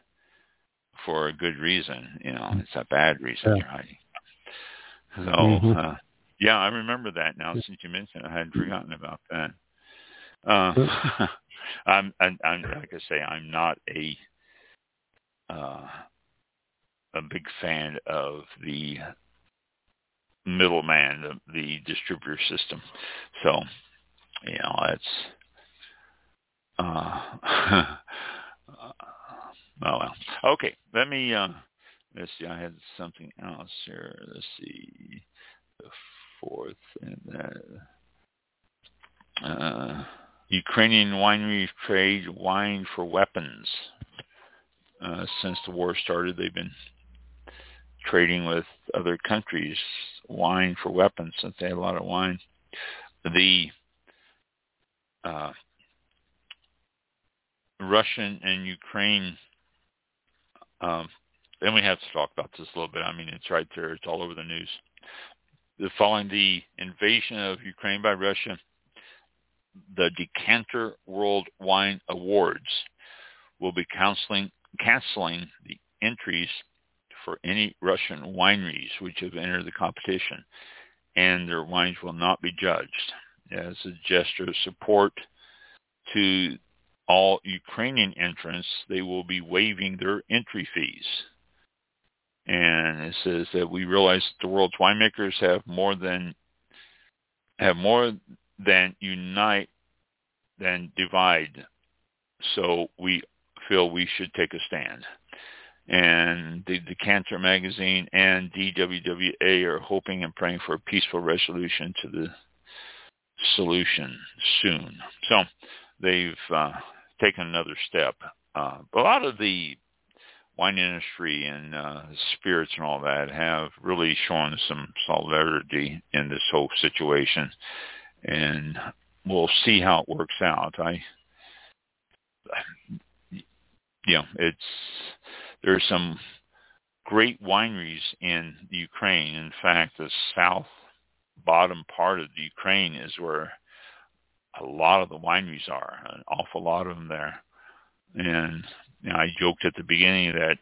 for a good reason. You know, it's a bad reason Yeah. you're hiding. So, Mhm. uh, yeah, I remember that now since you mentioned it. I had forgotten about that. Uh, I'm, I'm, I'm, like I say, I'm not a, uh, a big fan of the middleman, the, the distributor system. So, you know, that's, uh, oh well. Okay, let me, uh, let's see, I had something else here. Let's see, the fourth and uh, uh, Ukrainian wineries trade wine for weapons. Uh, since the war started, they've been trading with other countries wine for weapons since they had a lot of wine. The uh, Russian and Ukraine, um, then we have to talk about this a little bit. I mean, it's right there. It's all over the news. The, following the invasion of Ukraine by Russia, the Decanter World Wine Awards will be canceling, canceling the entries for any Russian wineries which have entered the competition, and their wines will not be judged. As a gesture of support to all Ukrainian entrants, they will be waiving their entry fees. And it says that we realize that the world's winemakers have more than have more than unite than divide. So we feel we should take a stand. And the Decanter magazine and DWWA are hoping and praying for a peaceful resolution to the solution soon. So they've uh, taken another step. Uh, a lot of the wine industry and uh, spirits and all that have really shown some solidarity in this whole situation, and we'll see how it works out. I, you know, it's there's some great wineries in Ukraine. In fact, the south bottom part of the Ukraine is where a lot of the wineries are, an awful lot of them there. And know, I joked at the beginning that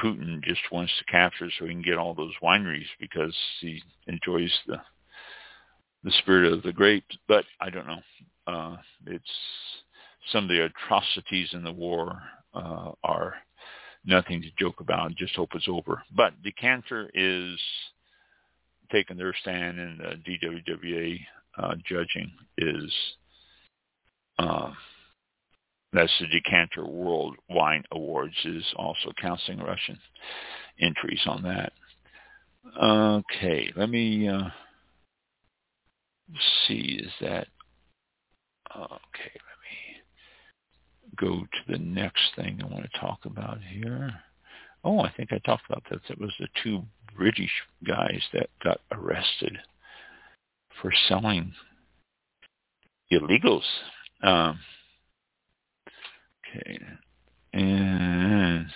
Putin just wants to capture so he can get all those wineries because he enjoys the the spirit of the grapes. But I don't know. Uh, it's some of the atrocities in the war uh, are nothing to joke about. Just hope it's over. But Decanter is taking their stand, and the DWWA uh, judging is uh, that's the Decanter World Wine Awards is also counseling Russian entries on that. Okay, let me uh, see. Is that okay? Let me go to the next thing I want to talk about here. Oh, I think I talked about this. It was the two British guys that got arrested for selling illegals. Um, okay, and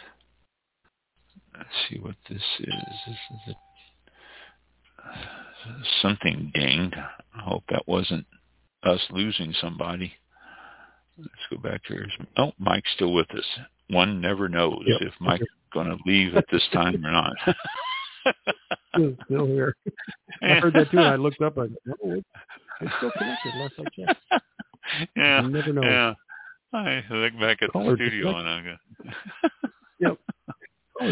let's see what this is. This is a, something dinged. I hope that wasn't us losing somebody. Let's go back here. Oh, Mike's still with us. One never knows Yep. if Mike's going to leave at this time or not. Still, here. I heard that too, and I looked up. I no, it's still connected. Last I checked. yeah, you never know. Yeah. I look back at Call the studio and I go, Yep.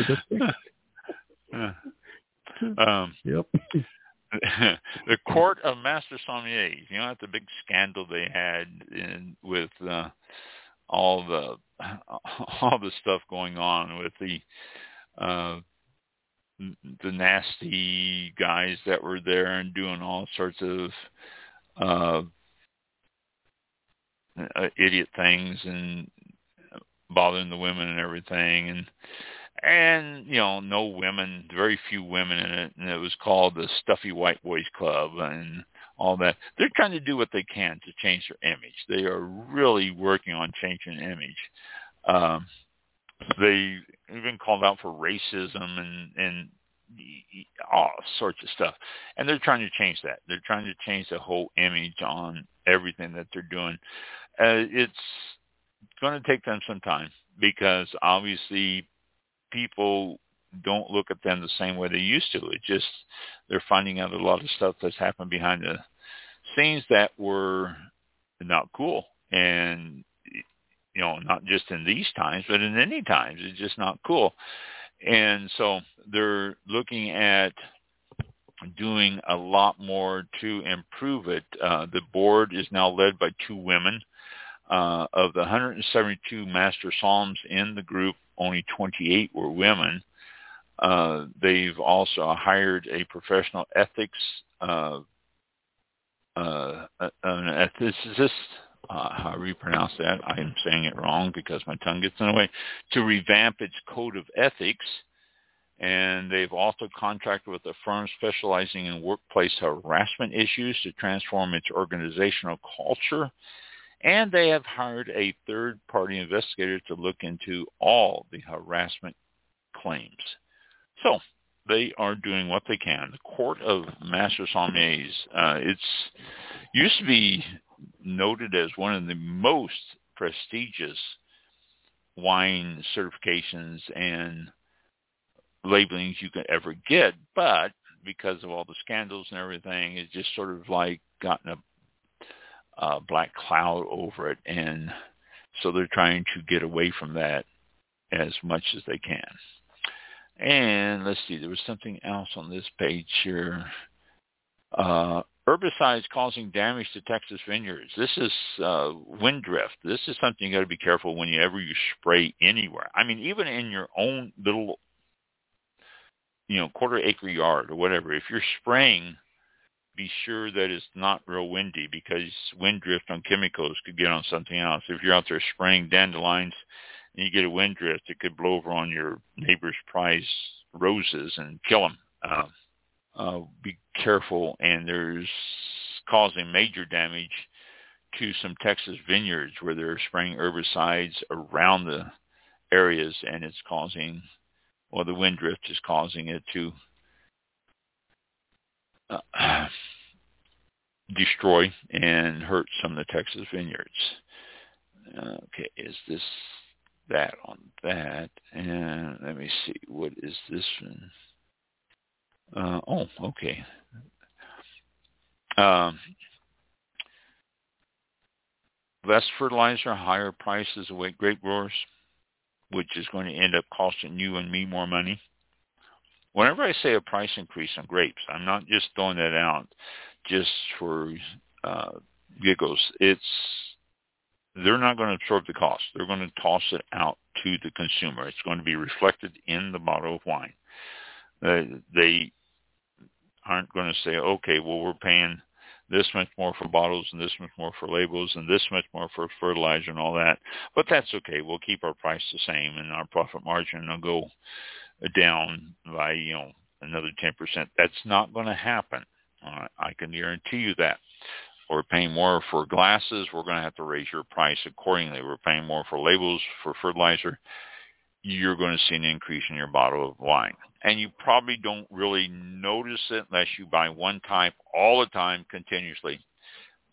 Just um, yep. the court of master sommeliers. You know, that the big scandal they had in with uh, all the all the stuff going on with the uh, the nasty guys that were there and doing all sorts of uh, uh idiot things and bothering the women and everything. And and you know no women very few women in it. And it was called the stuffy white boys club and all that. They're trying to do what they can to change their image. They are really working on changing image. Um they even called out for racism and and all sorts of stuff and they're trying to change that they're trying to change the whole image on everything that they're doing uh, it's going to take them some time because obviously people don't look at them the same way they used to. It just they're finding out a lot of stuff that's happened behind the scenes that were not cool, and you know, not just in these times, but in any times, it's just not cool. And so they're looking at doing a lot more to improve it. Uh, the board is now led by two women. Uh, of the 172 master somms in the group, only 28 were women. Uh, they've also hired a professional ethics uh, uh, an ethicist, uh, however you pronounce that. I'm saying it wrong because my tongue gets in the way, to revamp its code of ethics. And they've also contracted with a firm specializing in workplace harassment issues to transform its organizational culture and they have hired a third-party investigator to look into all the harassment claims. So they are doing what they can. The Court of Master Sommeliers, uh, it's used to be noted as one of the most prestigious wine certifications and labelings you could ever get, but because of all the scandals and everything, it's just sort of like gotten a uh, black cloud over it, and so they're trying to get away from that as much as they can. And let's see, there was something else on this page here. Uh, herbicides causing damage to Texas vineyards. This is uh, wind drift. This is something you got to be careful whenever you spray anywhere. I mean, even in your own little, you know, quarter acre yard or whatever. If you're spraying be sure that it's not real windy because wind drift on chemicals could get on something else. If you're out there spraying dandelions and you get a wind drift, it could blow over on your neighbor's prize roses and kill them. Uh, uh, be careful, and there's causing major damage to some Texas vineyards where they're spraying herbicides around the areas, and it's causing, well, the wind drift is causing it to uh, destroy and hurt some of the Texas vineyards. Okay, is this that on that? And let me see, what is this one? Uh, oh, okay. Um, less fertilizer, higher prices await grape growers, which is going to end up costing you and me more money whenever I say a price increase on grapes, I'm not just throwing that out just for uh, giggles. It's they're not going to absorb the cost. They're going to toss it out to the consumer. It's going to be reflected in the bottle of wine. Uh, they aren't going to say, okay, well, we're paying this much more for bottles and this much more for labels and this much more for fertilizer and all that. But that's okay. We'll keep our price the same and our profit margin will go down by, you know, another 10%. That's not going to happen. Uh, I can guarantee you that. We're paying more for glasses. We're going to have to raise your price accordingly. We're paying more for labels, for fertilizer. You're going to see an increase in your bottle of wine. And you probably don't really notice it unless you buy one type all the time continuously.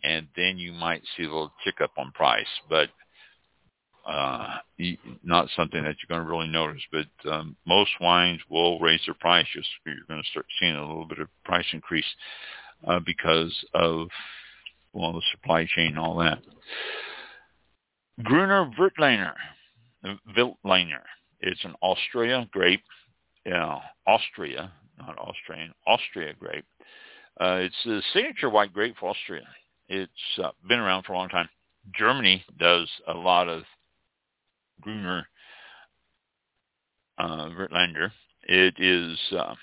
And then you might see a little tick up on price. But uh, not something that you're going to really notice. But um, most wines will raise their price. Just you're going to start seeing a little bit of price increase uh, because of well, the supply chain, and all that. Gruner Veltliner, Veltliner. It's an Austria grape, yeah, Austria, not Austrian, Austria grape. Uh, it's a signature white grape for Austria. It's uh, been around for a long time. Germany does a lot of Gruner uh. It is uh,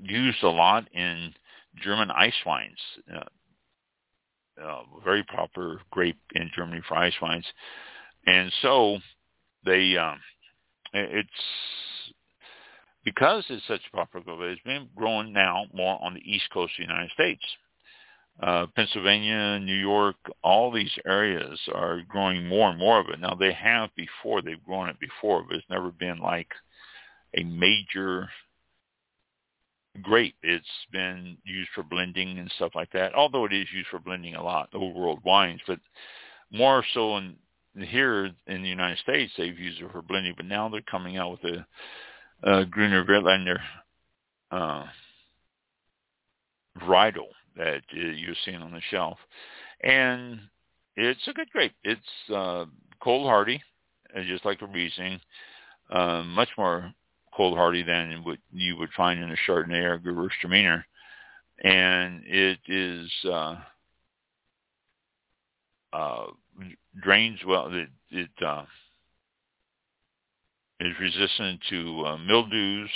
used a lot in German ice wines. Uh, uh, very popular grape in Germany for ice wines, and so they um, it's because it's such a popular grape. It's been growing now more on the east coast of the United States. Uh, Pennsylvania, New York, all these areas are growing more and more of it. Now they have before, they've grown it before, but it's never been like a major grape. It's been used for blending and stuff like that, although it is used for blending a lot, old world wines, but more so in here in the United States, they've used it for blending, but now they're coming out with a, a Gruner Veltliner uh, varietal that uh, you're seeing on the shelf. And it's a good grape. It's uh, cold hardy, uh, just like a Riesling, uh, much more cold hardy than what you would find in a Chardonnay or Gewürztraminer. And it is uh, uh, drains well. It, it uh, is resistant to uh, mildews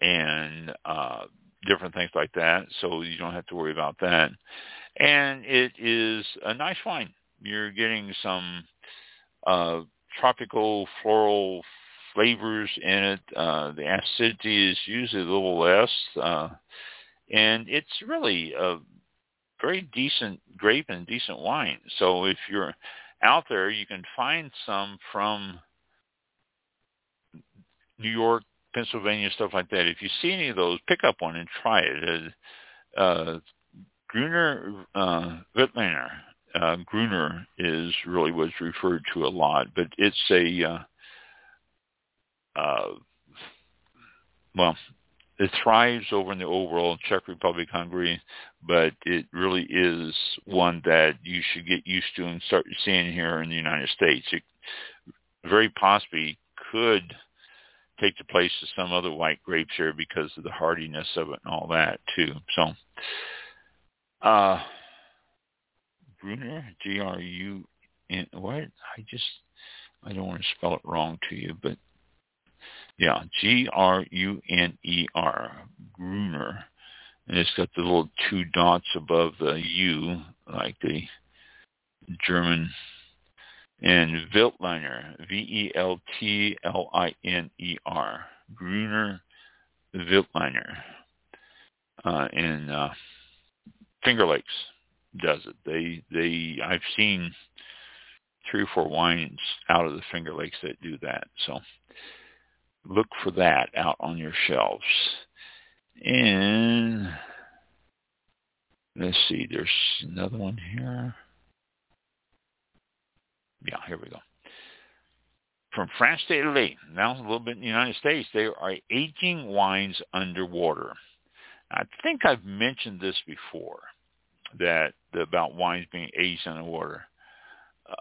and uh, different things like that, so you don't have to worry about that. And it is a nice wine. You're getting some uh, tropical floral flavors in it. Uh, the acidity is usually a little less, uh, and it's really a very decent grape and decent wine. So if you're out there, you can find some from New York, Pennsylvania, stuff like that. If you see any of those, pick up one and try it. Uh, uh, Gruner uh, Veltliner, uh, Gruner is really what's referred to a lot, but it's a uh, uh, well, it thrives over in the overall Czech Republic, Hungary, but it really is one that you should get used to and start seeing here in the United States. It very possibly could take the place of some other white grapes here because of the hardiness of it and all that too. So, uh, Gruner, G-R-U-N, what? I just, I don't want to spell it wrong to you, but yeah, G-R-U-N-E-R, Gruner. And it's got the little two dots above the U, like the German. And Veltliner, V-E-L-T-L-I-N-E-R, Gruner Veltliner. Uh, and uh, Finger Lakes does it. They, they, I've seen three or four wines out of the Finger Lakes that do that. So look for that out on your shelves. And let's see, there's another one here. Yeah, here we go. From France to Italy, now a little bit in the United States, there are aging wines underwater. I think I've mentioned this before, that about wines being aged underwater.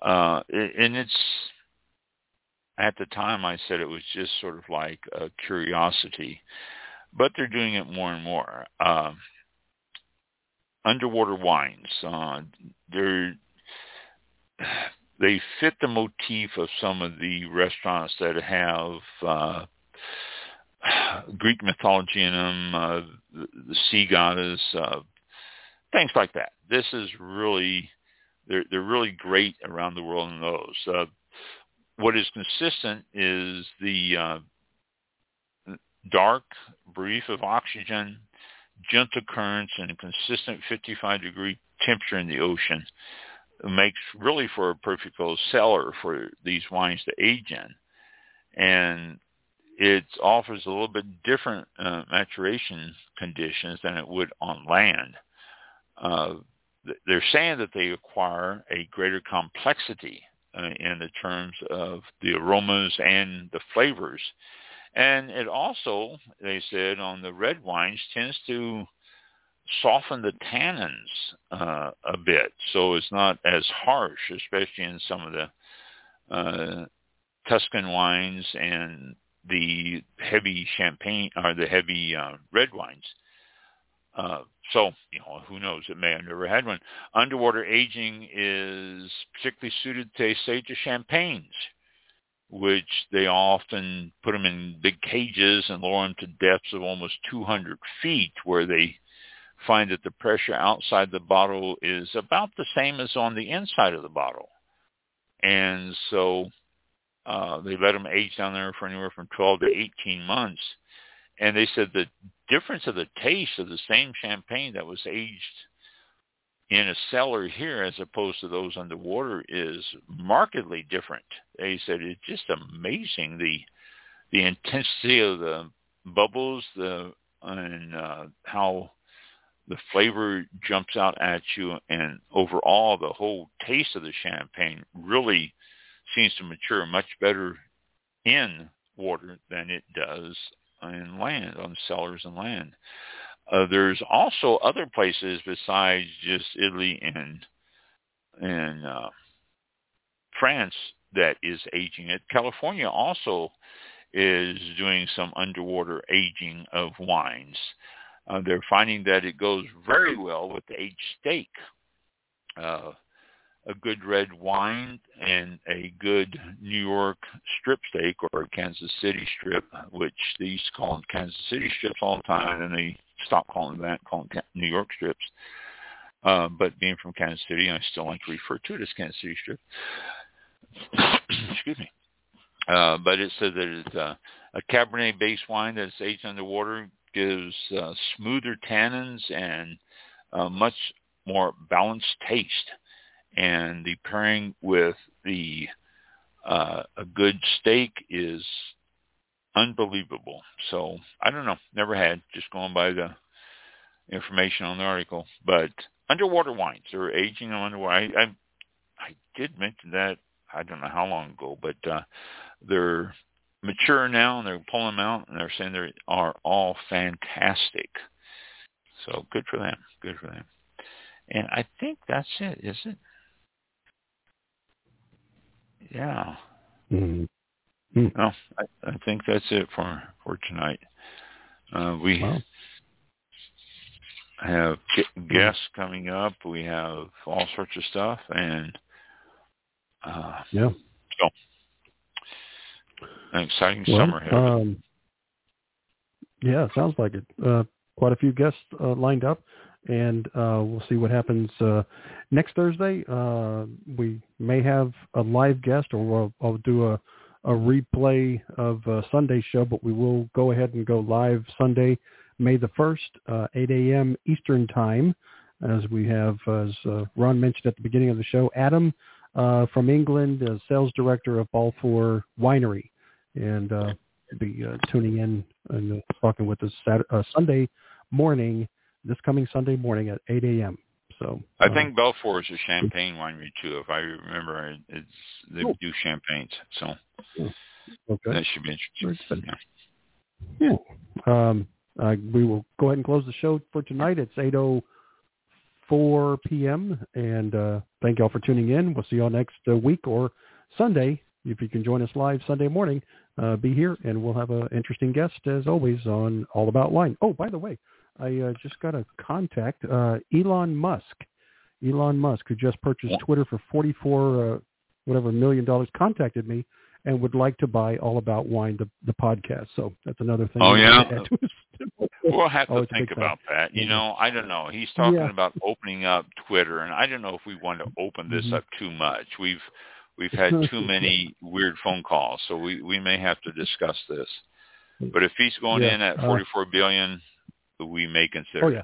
Uh, and it's at the time I said it was just sort of like a curiosity, but they're doing it more and more. Uh, underwater wines, uh, they're they fit the motif of some of the restaurants that have uh, Greek mythology in them, uh, the, the sea goddess, uh, things like that. This is really they're they're really great around the world in those. Uh, what is consistent is the uh, dark brief of oxygen, gentle currents, and a consistent 55 degree temperature in the ocean makes really for a perfect cellar for these wines to age in. And it offers a little bit different uh, maturation conditions than it would on land. Uh, they're saying that they acquire a greater complexity uh, in the terms of the aromas and the flavors. And it also, they said, on the red wines tends to soften the tannins uh, a bit, so it's not as harsh, especially in some of the uh, Tuscan wines and the heavy champagne or the heavy uh, red wines. Uh, so, you know, who knows? It may have never had one. Underwater aging is particularly suited to, say, to champagnes, which they often put them in big cages and lower them to depths of almost 200 feet, where they find that the pressure outside the bottle is about the same as on the inside of the bottle. And so uh, they let them age down there for anywhere from 12 to 18 months. And they said the difference of the taste of the same champagne that was aged in a cellar here as opposed to those underwater is markedly different. They said it's just amazing the the intensity of the bubbles, the and uh, how the flavor jumps out at you, and overall the whole taste of the champagne really seems to mature much better in water than it does in land, on cellars and land. Uh, there's also other places besides just Italy and and uh, France that is aging it. California also is doing some underwater aging of wines. Uh, they're finding that it goes very well with aged steak. Uh, a good red wine and a good New York strip steak or a Kansas City strip, which they used to call them Kansas City strips all the time, and they stopped calling them that, calling them New York strips. Uh, but being from Kansas City, I still like to refer to it as Kansas City strip. Excuse me. Uh, but it says that it's uh, a Cabernet-based wine that's aged underwater gives uh, smoother tannins and uh, much more balanced taste and the pairing with the uh, a good steak is unbelievable. So I don't know, never had, just going by the information on the article. But underwater wines, they're aging on underwater. I, I I did mention that I don't know how long ago, but uh, they're mature now and they're pulling them out and they're saying they are all fantastic. So good for them. Good for them. And I think that's it, is it? Yeah. Mm-hmm. Well, I, I think that's it for for tonight. Uh, we wow. have guests coming up. We have all sorts of stuff, and uh, yeah, so an exciting well, summer ahead. Um, yeah, sounds like it. Uh, quite a few guests uh, lined up and uh, we'll see what happens uh, next Thursday. Uh, we may have a live guest, or we'll, I'll do a, a replay of Sunday's show, but we will go ahead and go live Sunday, May the 1st, uh, 8 a.m. Eastern Time, as we have, as uh, Ron mentioned at the beginning of the show, Adam uh, from England, uh, sales director of Balfour Winery, and uh, be uh, tuning in and uh, talking with us Saturday, uh, Sunday morning this coming Sunday morning at 8 a.m. So I uh, think Balfour is a champagne winery too. If I remember, it's they cool. do champagnes, so okay. that should be interesting. Yeah. yeah. Um, uh, we will go ahead and close the show for tonight. It's 8:04 p.m. And uh, thank you all for tuning in. We'll see you all next uh, week or Sunday. If you can join us live Sunday morning, uh, be here, and we'll have an interesting guest as always on All About Wine. Oh, by the way, I uh, just got a contact. Uh, Elon Musk, Elon Musk, who just purchased Twitter for forty-four, uh, whatever million dollars, contacted me and would like to buy All About Wine, the, the podcast. So that's another thing. Oh yeah. we'll have to oh, think about that. You know, I don't know. He's talking yeah. about opening up Twitter, and I don't know if we want to open this mm-hmm. up too much. We've we've had too many weird phone calls, so we we may have to discuss this. But if he's going yeah. in at uh, forty-four uh, billion, we may consider. Oh yeah.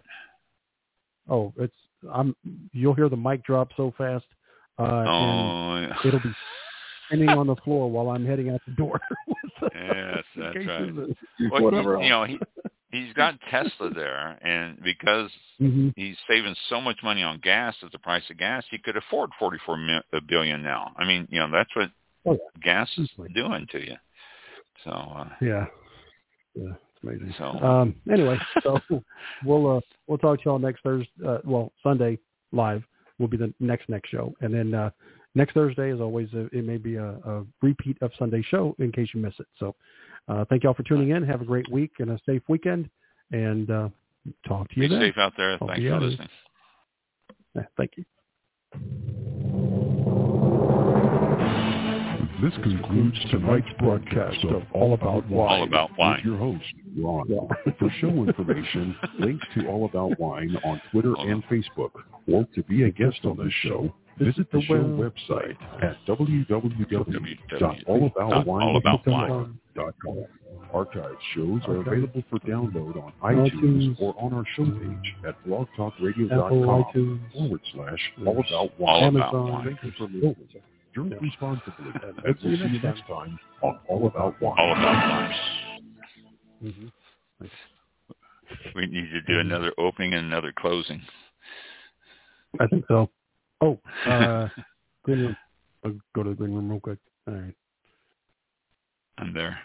Oh, it's I'm. You'll hear the mic drop so fast, uh, oh, and it'll be spinning on the floor while I'm heading out the door. yes, that's right. Well, whatever. He, you know, he he's got Tesla there, and because mm-hmm. he's saving so much money on gas at the price of gas, he could afford forty-four billion now. I mean, you know, that's what oh, yeah. gas is doing to you. So uh, yeah, yeah it's Amazing. So Um, anyway, so we'll uh, we'll talk to y'all next Thursday. Uh, well, Sunday live will be the next next show, and then uh, next Thursday, as always, it may be a, a repeat of Sunday's show in case you miss it. So, uh, thank y'all for tuning in. Have a great week and a safe weekend, and uh, talk to you be then. safe out there. I'll Thanks for listening. Yeah, thank you. This concludes tonight's broadcast of All About Wine. All About Wine. With your host, Ron. For show information, links to All About Wine on Twitter and Facebook, or to be a guest on this show, visit the show website at www.allaboutwine.com. Archive shows are available for download on iTunes iTunes. or on our show page at Apple, blogtalkradio.com iTunes, forward slash All About Wine. Amazon. Thank you for listening. Drink responsibly, and we'll see you next time on All About Wine. All about wine. Mhm. We need to do another opening and another closing. I think so. Oh, uh, green room. I'll go to the green room real quick. All right. I'm there.